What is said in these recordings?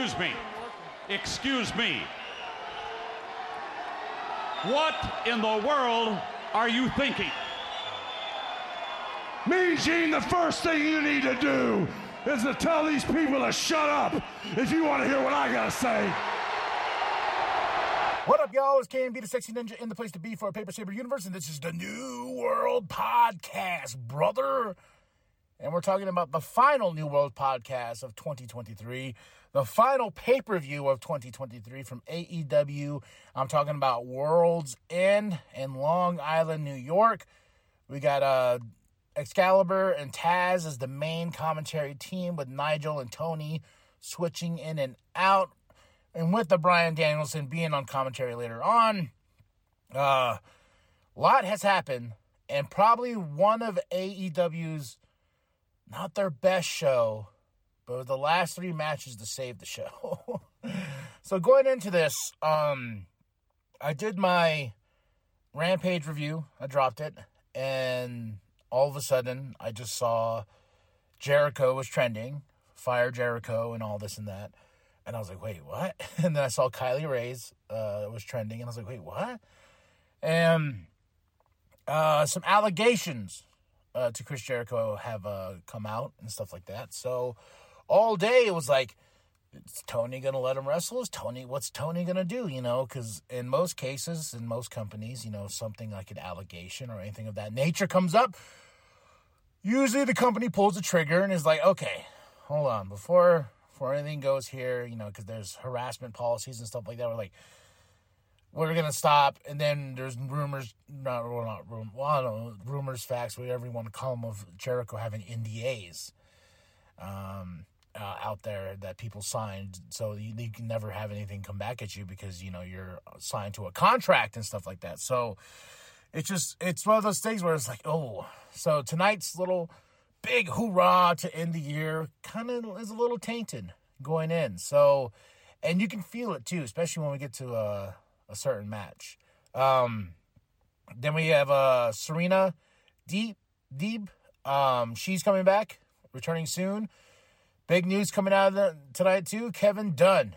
Excuse me. Excuse me. What in the world are you thinking? Me, Gene, the first thing you need to do is to tell these people to shut up if you want to hear what I gotta say. What up, y'all? It's KMB, the Sexy Ninja, in the place to be for a Paper Saber Universe, and this is the New World Podcast, brother. And we're talking about the final New World Podcast of 2023, the final pay per view of 2023 from AEW. I'm talking about World's End in Long Island, New York. We got uh, Excalibur and Taz as the main commentary team, with Nigel and Tony switching in and out and with the Bryan Danielson being on commentary later on, uh, a lot has happened, and probably one of AEW's not their best show, but the last three matches to save the show. so going into this, um, I did my Rampage review. I dropped it, and all of a sudden, I just saw Jericho was trending, fire Jericho, and all this and that. And I was like, wait, what? And then I saw Kylie Rae's uh, was trending, and I was like, wait, what? And uh, some allegations uh, to Chris Jericho have uh, come out and stuff like that. So all day it was like, is Tony going to let him wrestle? Is Tony, what's Tony going to do? You know, because in most cases, in most companies, you know, something like an allegation or anything of that nature comes up. Usually the company pulls the trigger and is like, okay, hold on, before before anything goes here, you know, because there's harassment policies and stuff like that. We're like, we're gonna stop, and then there's rumors, not well, not room, well, know, rumors, facts, whatever you want to call them, of Jericho having NDAs, um, uh, out there that people signed, so you, you, can never have anything come back at you because you know you're signed to a contract and stuff like that. So it's just it's one of those things where it's like, oh, so tonight's little big hoorah to end the year kind of is a little tainted going in. So, and you can feel it too, especially when we get to a, a certain match. Um, then we have uh, Serena Deeb Deeb. Um, she's coming back, returning soon. Big news coming out of the, tonight too. Kevin Dunn,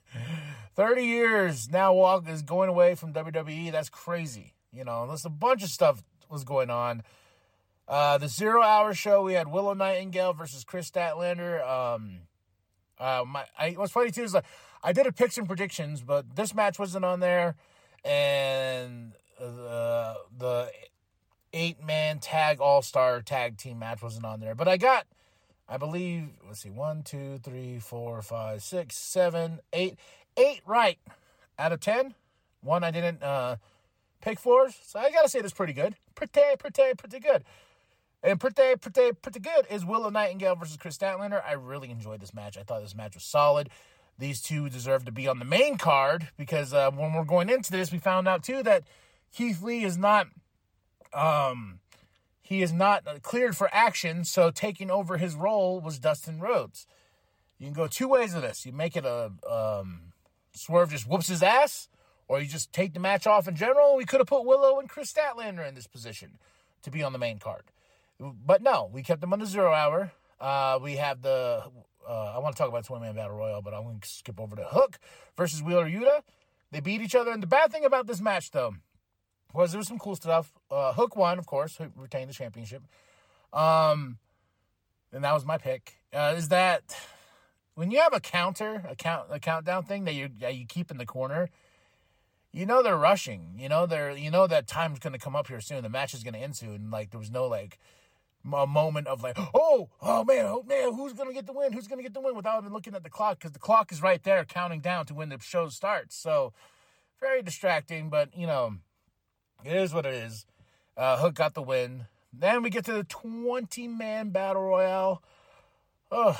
thirty years now, walk is going away from WWE. That's crazy. You know, there's a bunch of stuff was going on. Uh, the zero hour show, we had Willow Nightingale versus Kris Statlander. Um, uh, my, I, what's funny too is like, I did a picks and predictions, but this match wasn't on there, and uh, the eight man tag all star tag team match wasn't on there. But I got, I believe, let's see, one, two, three, four, five, six, seven, eight, eight right out of ten. One I didn't uh, pick for, so I gotta say this pretty good, pretty, pretty, pretty good. And pretty, pretty, pretty good is Willow Nightingale versus Kris Statlander. I really enjoyed this match. I thought this match was solid. These two deserve to be on the main card because uh, when we're going into this, we found out too that Keith Lee is not, um, he is not cleared for action. So taking over his role was Dustin Rhodes. You can go two ways of this. You make it a um, Swerve just whoops his ass, or you just take the match off in general. We could have put Willow and Kris Statlander in this position to be on the main card. But no, we kept them on the zero hour. Uh, we have the, uh, I want to talk about 20 man battle royal, but I'm going to skip over to Hook versus Wheeler Yuta. They beat each other. And the bad thing about this match, though, was there was some cool stuff. Uh, Hook won, of course, who retained the championship. Um, and that was my pick. Uh, is that when you have a counter, a count, a countdown thing that you that you keep in the corner, you know they're rushing. You know they're you know that time's going to come up here soon. The match is going to end soon. Like there was no like a moment of like, oh, oh man, oh man, who's gonna get the win? Who's gonna get the win? Without even looking at the clock, because the clock is right there counting down to when the show starts. So very distracting, but you know, it is what it is. Uh, Hook got the win. Then we get to the 20 man battle royale. Oh,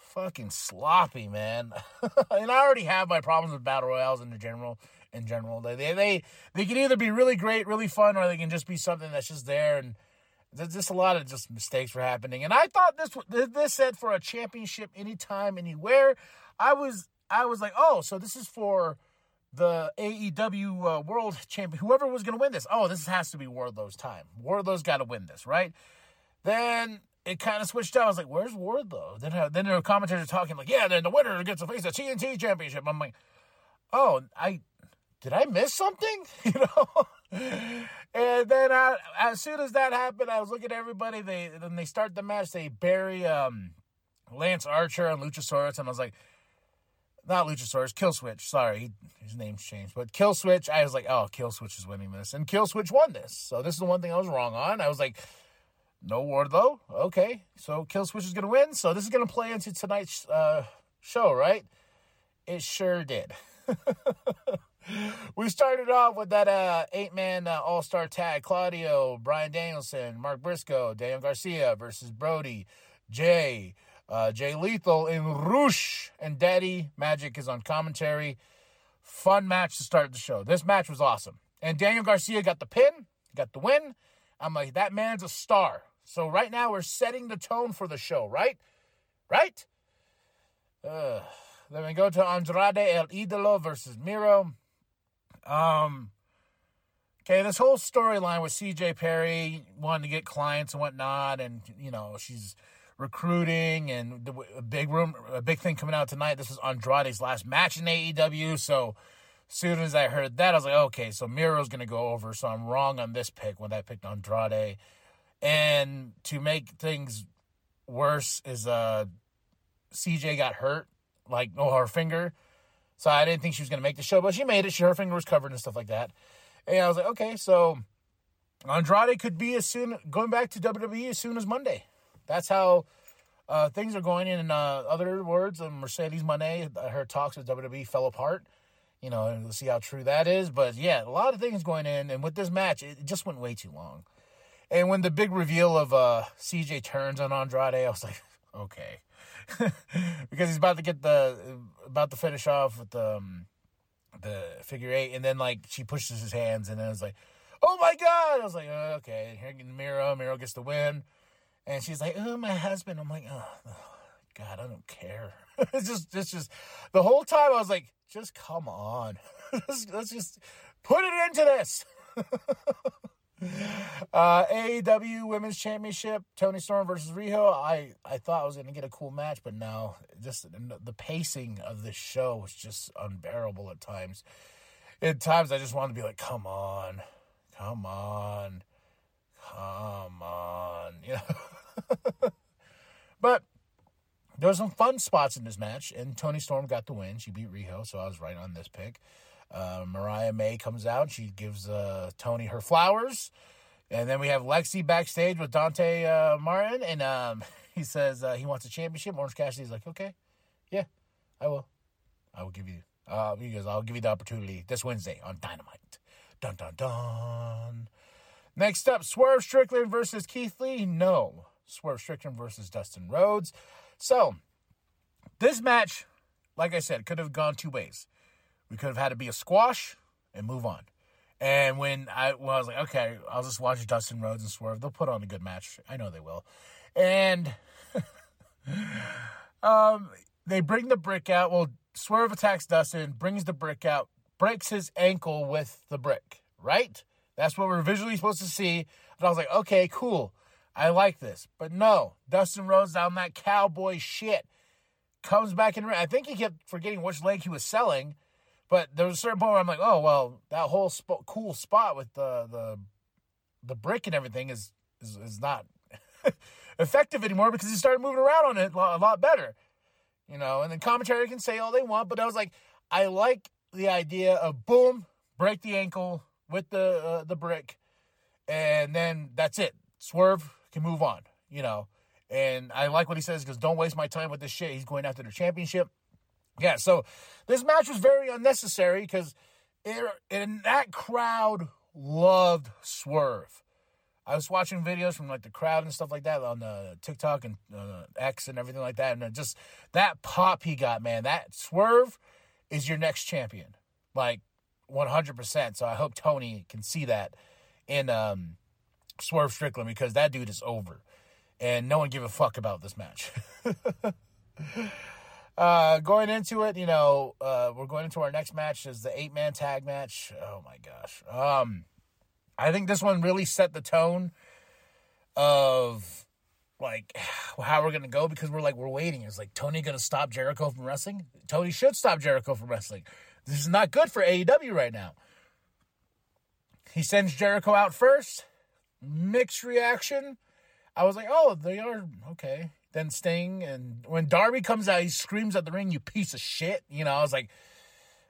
fucking sloppy, man. and I already have my problems with battle royales in general. In general, they they they can either be really great, really fun, or they can just be something that's just there and there's just a lot of just mistakes were happening, and I thought this this said for a championship anytime, anywhere. I was I was like, oh, so this is for the AEW uh, World Champion. Whoever was going to win this, oh, this has to be Wardlow's time. Wardlow's got to win this, right? Then it kind of switched out. I was like, "Where's Wardlow?" Then uh, then the commentators talking like, "Yeah, then the winner gets to face the TNT Championship." I'm like, "Oh, I did I miss something?" You know. And then I, as soon as that happened, I was looking at everybody. They then they start the match. They bury um, Lance Archer and Luchasaurus, and I was like, not Luchasaurus, Killswitch. Sorry, his name's changed, but Killswitch. I was like, oh, Killswitch is winning this, and Killswitch won this. So this is the one thing I was wrong on. I was like, no Wardlow. Okay, so Killswitch is gonna win. So this is gonna play into tonight's uh, show, right? It sure did. we started off with that uh, eight man uh, all star tag Claudio, Bryan Danielson, Mark Briscoe, Daniel Garcia versus Brody, Jay, uh, Jay Lethal in Rush, and Daddy Magic is on commentary. Fun match to start the show. This match was awesome. And Daniel Garcia got the pin, got the win. I'm like, that man's a star. So right now we're setting the tone for the show, right? Right? Uh, then we go to Andrade El Idolo versus Miro. Um, okay, this whole storyline with CJ Perry wanting to get clients and whatnot, and you know she's recruiting and a big room, a big thing coming out tonight. This is Andrade's last match in AEW, so as soon as I heard that, I was like, okay, so Miro's gonna go over. So I'm wrong on this pick when I picked Andrade, and to make things worse is uh CJ got hurt, like oh her finger. So I didn't think she was going to make the show, but she made it. She, her finger was covered and stuff like that. And I was like, okay, so Andrade could be as soon going back to WWE as soon as Monday. That's how uh, things are going. In uh, other words, uh, Mercedes Moné, her talks with WWE fell apart. You know, we'll see how true that is. But yeah, a lot of things going in. And with this match, it just went way too long. And when the big reveal of uh, CJ turns on Andrade, I was like, okay. because he's about to get the about to finish off with the um, the figure eight, and then like she pushes his hands, and then it's like, oh my god! I was like, oh, okay, here Miro, Miro gets the win, and she's like, oh my husband. I'm like, oh, oh God, I don't care. it's just, it's just the whole time I was like, just come on, let's, let's just put it into this. Uh, AEW Women's Championship, Toni Storm versus Riho. I, I thought I was going to get a cool match, but no, just the pacing of this show was just unbearable at times. At times, I just wanted to be like, come on, come on, come on, you know. but there were some fun spots in this match, and Toni Storm got the win. She beat Riho, so I was right on this pick. Uh, Mariah May comes out. She gives uh, Toni her flowers. And then we have Lexi backstage with Dante uh, Martin. And um, he says uh, he wants a championship. Orange Cassidy's like, okay, yeah, I will. I will give you, uh, he goes, I'll give you the opportunity this Wednesday on Dynamite. Dun, dun, dun. Next up, Swerve Strickland versus Keith Lee. No. Swerve Strickland versus Dustin Rhodes. So, this match, like I said, could have gone two ways. We could have had to be a squash and move on. And when I, when I was like, okay, I'll just watch Dustin Rhodes and Swerve. They'll put on a good match. I know they will. And um, they bring the brick out. Well, Swerve attacks Dustin, brings the brick out, breaks his ankle with the brick, right? That's what we're visually supposed to see. And I was like, okay, cool. I like this. But no, Dustin Rhodes down that cowboy shit. Comes back in. I think he kept forgetting which leg he was selling but there was a certain point where I'm like, oh well, that whole sp- cool spot with the the the brick and everything is is, is not effective anymore because he started moving around on it a lot better, you know. And then commentary can say all they want, but I was like, I like the idea of boom, break the ankle with the uh, the brick, and then that's it. Swerve can move on, you know. And I like what he says because don't waste my time with this shit. He's going after the championship. Yeah, so this match was very unnecessary because and that crowd loved Swerve. I was watching videos from like the crowd and stuff like that on the TikTok and uh, X and everything like that, and just that pop he got, man. That Swerve is your next champion, like one hundred percent. So I hope Tony can see that in um, Swerve Strickland because that dude is over, and no one give a fuck about this match. Uh, going into it, you know, uh, we're going into our next match is the eight man tag match. Oh my gosh. Um, I think this one really set the tone of like how we're gonna go because we're like we're waiting. Is like Tony gonna stop Jericho from wrestling? Tony should stop Jericho from wrestling. This is not good for AEW right now. He sends Jericho out first. Mixed reaction. I was like, oh, they are okay. Then Sting and when Darby comes out, he screams at the ring, "You piece of shit!" You know, I was like,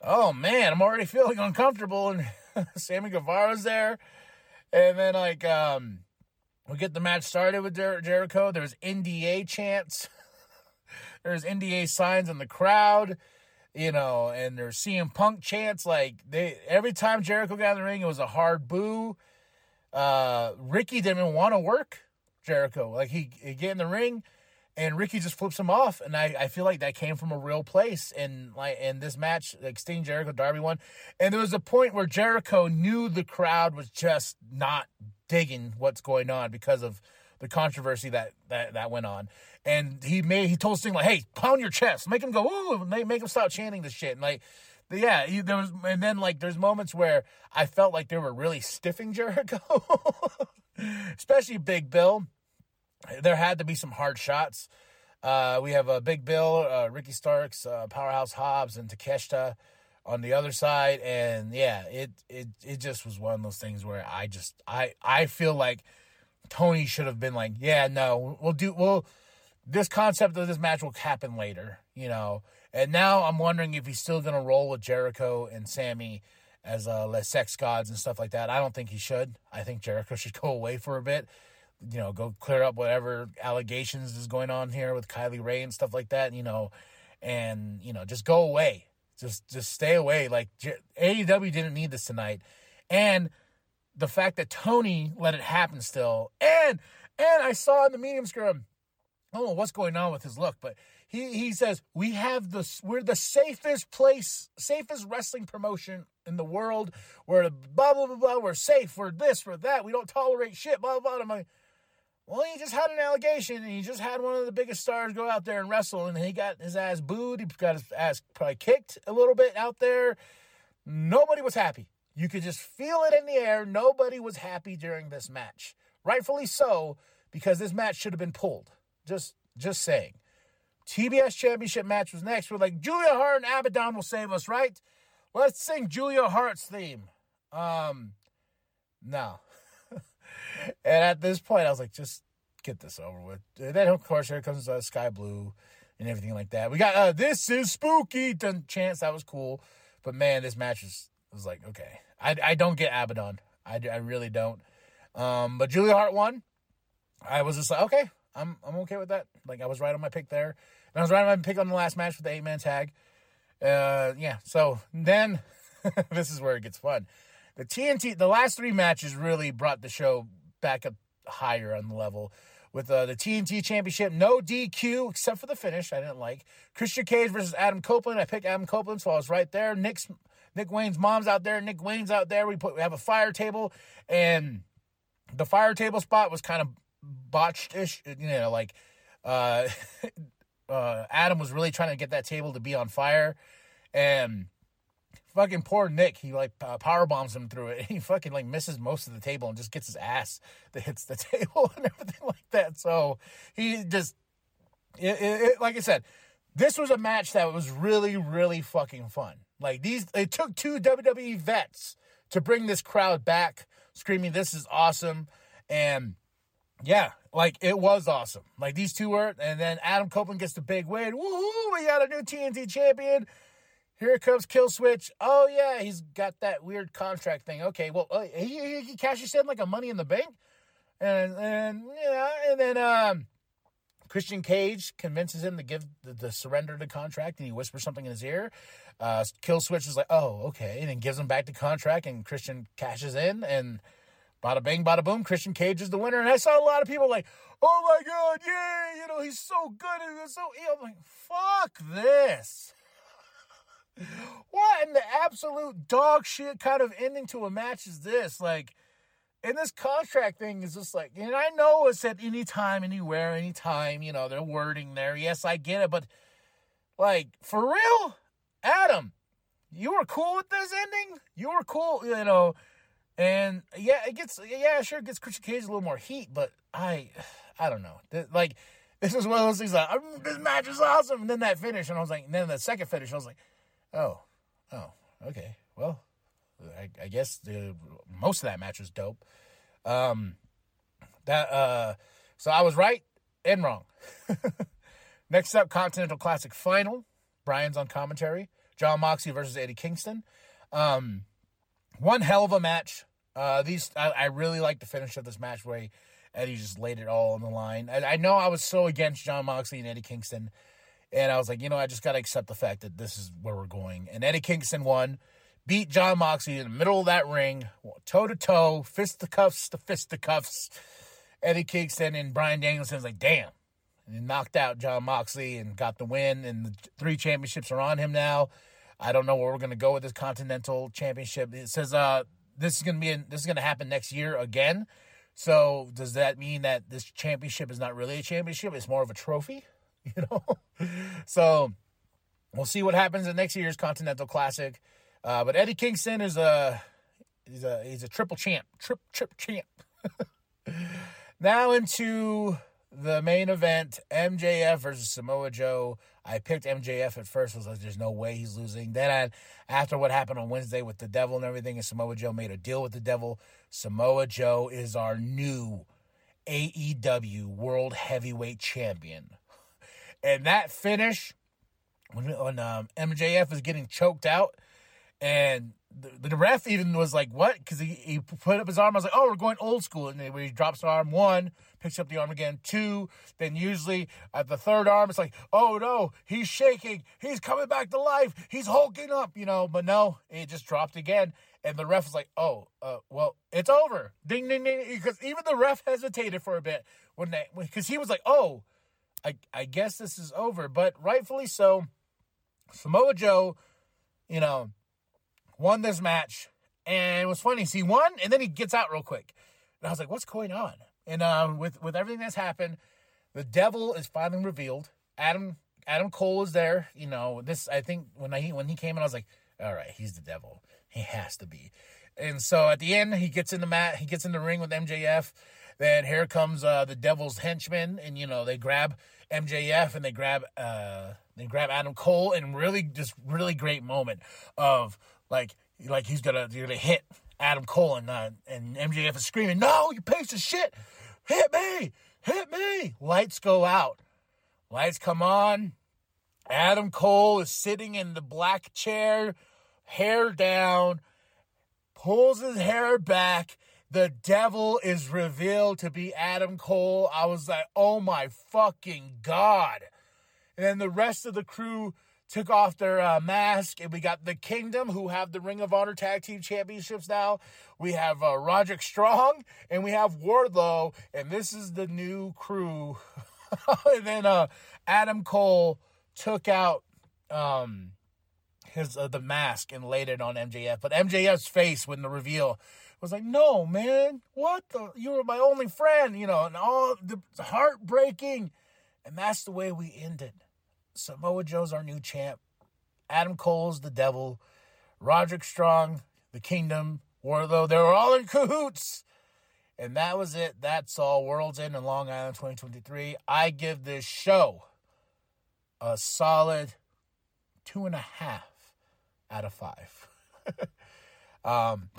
oh man, I'm already feeling uncomfortable. And Sammy Guevara's there, and then like um, we get the match started with Jer- Jericho. There's NDA chants. there's NDA signs in the crowd you know, and there's CM Punk chants. Like they every time Jericho got in the ring, it was a hard boo. Uh, Ricky didn't want to work Jericho. Like he, he get in the ring, and Ricky just flips him off. And I, I feel like that came from a real place. And like in this match, like Sting Jericho Darby won, and there was a point where Jericho knew the crowd was just not digging what's going on because of the controversy that that that went on and he made he told Sting like, "Hey, pound your chest, make him go ooh, make, make him stop chanting this shit." And like, yeah, he, there was, and then like there's moments where I felt like they were really stiffing Jericho, especially Big Bill. There had to be some hard shots. Uh, we have a uh, Big Bill, uh, Ricky Starks, uh, Powerhouse Hobbs, and Takeshita on the other side, and yeah, it it it just was one of those things where I just I I feel like Tony should have been like, yeah, no, we'll do we'll this concept of this match will happen later, you know. And now I'm wondering if he's still to roll with Jericho and Sammy as uh, sex gods and stuff like that. I don't think he should. I think Jericho should go away for a bit, you know, go clear up whatever allegations is going on here with Kylie Rae and stuff like that, you know, and you know, just go away. Just just stay away. Like AEW didn't need this tonight, and the fact that Tony let it happen still, and and I saw in the medium scrum I don't know what's going on with his look, but he, he says we have the we're the safest place, safest wrestling promotion in the world. We're blah blah blah blah. We're safe. We're this. We're that. We don't tolerate shit. Blah blah. blah. I'm like, well, he just had an allegation, and he just had one of the biggest stars go out there and wrestle, and he got his ass booed. He got his ass probably kicked a little bit out there. Nobody was happy. You could just feel it in the air. Nobody was happy during this match. Rightfully so, because this match should have been pulled. Just just saying. TBS championship match was next. We're like, Julia Hart and Abaddon will save us, right? Let's sing Julia Hart's theme. Um, no. And at this point, I was like, just get this over with. And then, of course, here comes uh, Skye Blue and everything like that. We got uh, This is Spooky done chance. That was cool. But man, this match was, was like, okay. I, I don't get Abaddon. I, I really don't. Um, but Julia Hart won. I was just like, okay, I'm I'm okay with that. Like I was right on my pick there, and I was right on my pick on the last match with the eight man tag. Uh, yeah. So then, this is where it gets fun. The TNT, the last three matches really brought the show back up higher on the level. With uh, the TNT Championship, no DQ except for the finish I didn't like. Christian Cage versus Adam Copeland. I picked Adam Copeland, so I was right there. Nick's Nick Wayne's mom's out there. Nick Wayne's out there. We put we have a fire table, and the fire table spot was kind of botched ish. You know, like uh, uh, Adam was really trying to get that table to be on fire, and fucking poor Nick, he like uh, power bombs him through it. He fucking like misses most of the table and just gets his ass that hits the table and everything like that. So he just, it, it, it, like I said, this was a match that was really, really fucking fun. Like these, it took two WWE vets to bring this crowd back, screaming, "This is awesome!" and yeah, like it was awesome. Like these two were, and then Adam Copeland gets the big win. Woohoo! We got a new TNT champion. Here comes Kill Switch. Oh yeah, he's got that weird contract thing. Okay, well uh, he, he, he cashes in like a Money in the Bank, and and yeah, and then um, Christian Cage convinces him to give the, the surrender the contract, and he whispers something in his ear. Uh, Kill Switch is like, oh okay, and then gives him back the contract, and Christian cashes in, and Bada bing, bada boom. Christian Cage is the winner. And I saw a lot of people like, oh my God, yeah, you know, he's so good and so I'm like, fuck this. What in the absolute dog shit kind of ending to a match is this? Like, and this contract thing is just like, and I know it's at any time, anywhere, anytime, you know, they're wording there. Yes, I get it, but like, for real? Adam, you were cool with this ending? You were cool, you know and yeah, it gets yeah, sure it gets Christian Cage a little more heat, but I I don't know. Like this is one of those things like this match is awesome, and then that finish, and I was like, and then the second finish, I was like, oh, oh, okay, well, I, I guess the most of that match was dope. Um, that uh, so I was right and wrong. Next up, Continental Classic Final. Bryan's on commentary. Jon Moxley versus Eddie Kingston. Um, one hell of a match. Uh, these I, I really like the finish of this match where Eddie just laid it all on the line. I, I know I was so against Jon Moxley and Eddie Kingston, and I was like, you know, I just got to accept the fact that this is where we're going. And Eddie Kingston won, beat Jon Moxley in the middle of that ring, toe to toe, fist to toe, fist to cuffs. Eddie Kingston and Bryan Danielson's like, damn. And he knocked out Jon Moxley and got the win, and the three championships are on him now. I don't know where we're gonna go with this Continental Championship. It says uh this is gonna be in, this is gonna happen next year again. So does that mean that this championship is not really a championship? It's more of a trophy, you know. so we'll see what happens in next year's Continental Classic. Uh, but Eddie Kingston is a he's a he's a triple champ, trip trip champ. now into the main event, MJF versus Samoa Joe. I picked MJF at first. Was like, there's no way he's losing. Then, I, after what happened on Wednesday with the Devil and everything, and Samoa Joe made a deal with the Devil. Samoa Joe is our new AEW World Heavyweight Champion. And that finish, when, when um, MJF was getting choked out, and the, the ref even was like, "What?" Because he, he put up his arm. I was like, "Oh, we're going old school." And he drops the arm, one picks up the arm again, two. Then usually at the third arm, it's like, "Oh no, he's shaking. He's coming back to life. He's hulking up," you know. But no, it just dropped again. And the ref was like, "Oh, uh, well, it's over." Ding, ding, ding. Because even the ref hesitated for a bit when they, because he was like, "Oh, I, I guess this is over." But rightfully so. Samoa Joe, you know won this match. And it was funny. So he won, and then he gets out real quick. And I was like, what's going on? And uh, with, with everything that's happened, the devil is finally revealed. Adam Adam Cole is there. You know, this I think when I when he came in, I was like, all right, he's the devil. He has to be. And so at the end, he gets in the mat, he gets in the ring with MJF. Then here comes uh, the devil's henchmen, and you know they grab MJF and they grab uh, they grab Adam Cole, and really just really great moment of like like he's gonna you're gonna hit Adam Cole and uh, and MJF is screaming, "No, you piece of shit! Hit me! Hit me!" Lights go out. Lights come on. Adam Cole is sitting in the black chair, hair down, pulls his hair back. The devil is revealed to be Adam Cole. I was like, oh my fucking God. And then the rest of the crew took off their uh, mask, and we got the Kingdom, who have the Ring of Honor Tag Team Championships now. We have uh, Roderick Strong, and we have Wardlow, and this is the new crew. and then uh, Adam Cole took out um, his uh, the mask and laid it on MJF, but MJF's face when the reveal was like, "No, man, what the? You were my only friend, you know." And all the heartbreaking, and that's the way we ended. Samoa Joe's our new champ. Adam Cole's the devil. Roderick Strong, the kingdom. Wardlow, they were all in cahoots. And that was it. That's all. World's End in Long Island 2023. I give this show a solid two and a half out of five. um,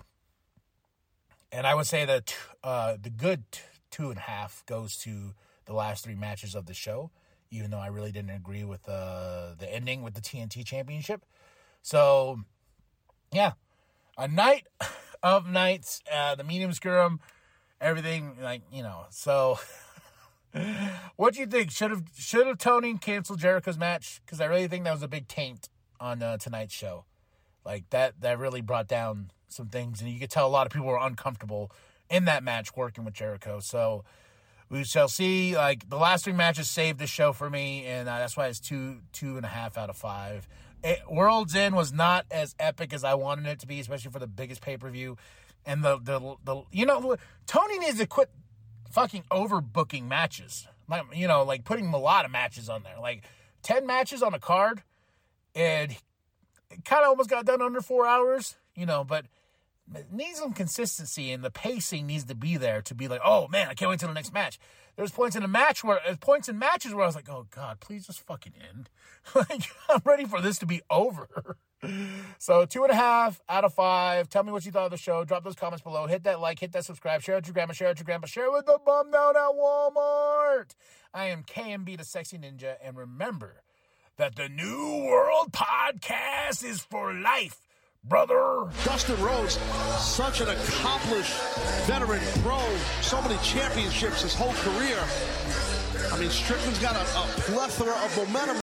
and I would say that uh, the good two and a half goes to the last three matches of the show even though I really didn't agree with uh, the ending with the TNT Championship. So, yeah, a night of nights, uh, the medium scrum, everything like you know. So, what do you think? Should have should have Tony canceled Jericho's match? Because I really think that was a big taint on uh, tonight's show. Like that that really brought down some things, and you could tell a lot of people were uncomfortable in that match working with Jericho. So we shall see. Like the last three matches saved the show for me, and uh, that's why it's two two and a half out of five. It, World's End was not as epic as I wanted it to be, especially for the biggest pay per view. And the, the the you know Tony needs to quit fucking overbooking matches. Like you know, like putting a lot of matches on there, like ten matches on a card, and it kind of almost got done under four hours. You know, but needs some consistency and the pacing needs to be there to be like, oh man, I can't wait till the next match. There's points in the match where there's points in matches where I was like, oh god, please just fucking end. like I'm ready for this to be over. so two and a half out of five. Tell me what you thought of the show. Drop those comments below. Hit that like, hit that subscribe, share it with your grandma, share it with your grandpa, share it with the bum down at Walmart. I am KMB the Sexy Ninja, and remember that the New World Podcast is for life brother. Dustin Rhodes, such an accomplished veteran pro, so many championships his whole career. I mean, Strickland's got a, a plethora of momentum.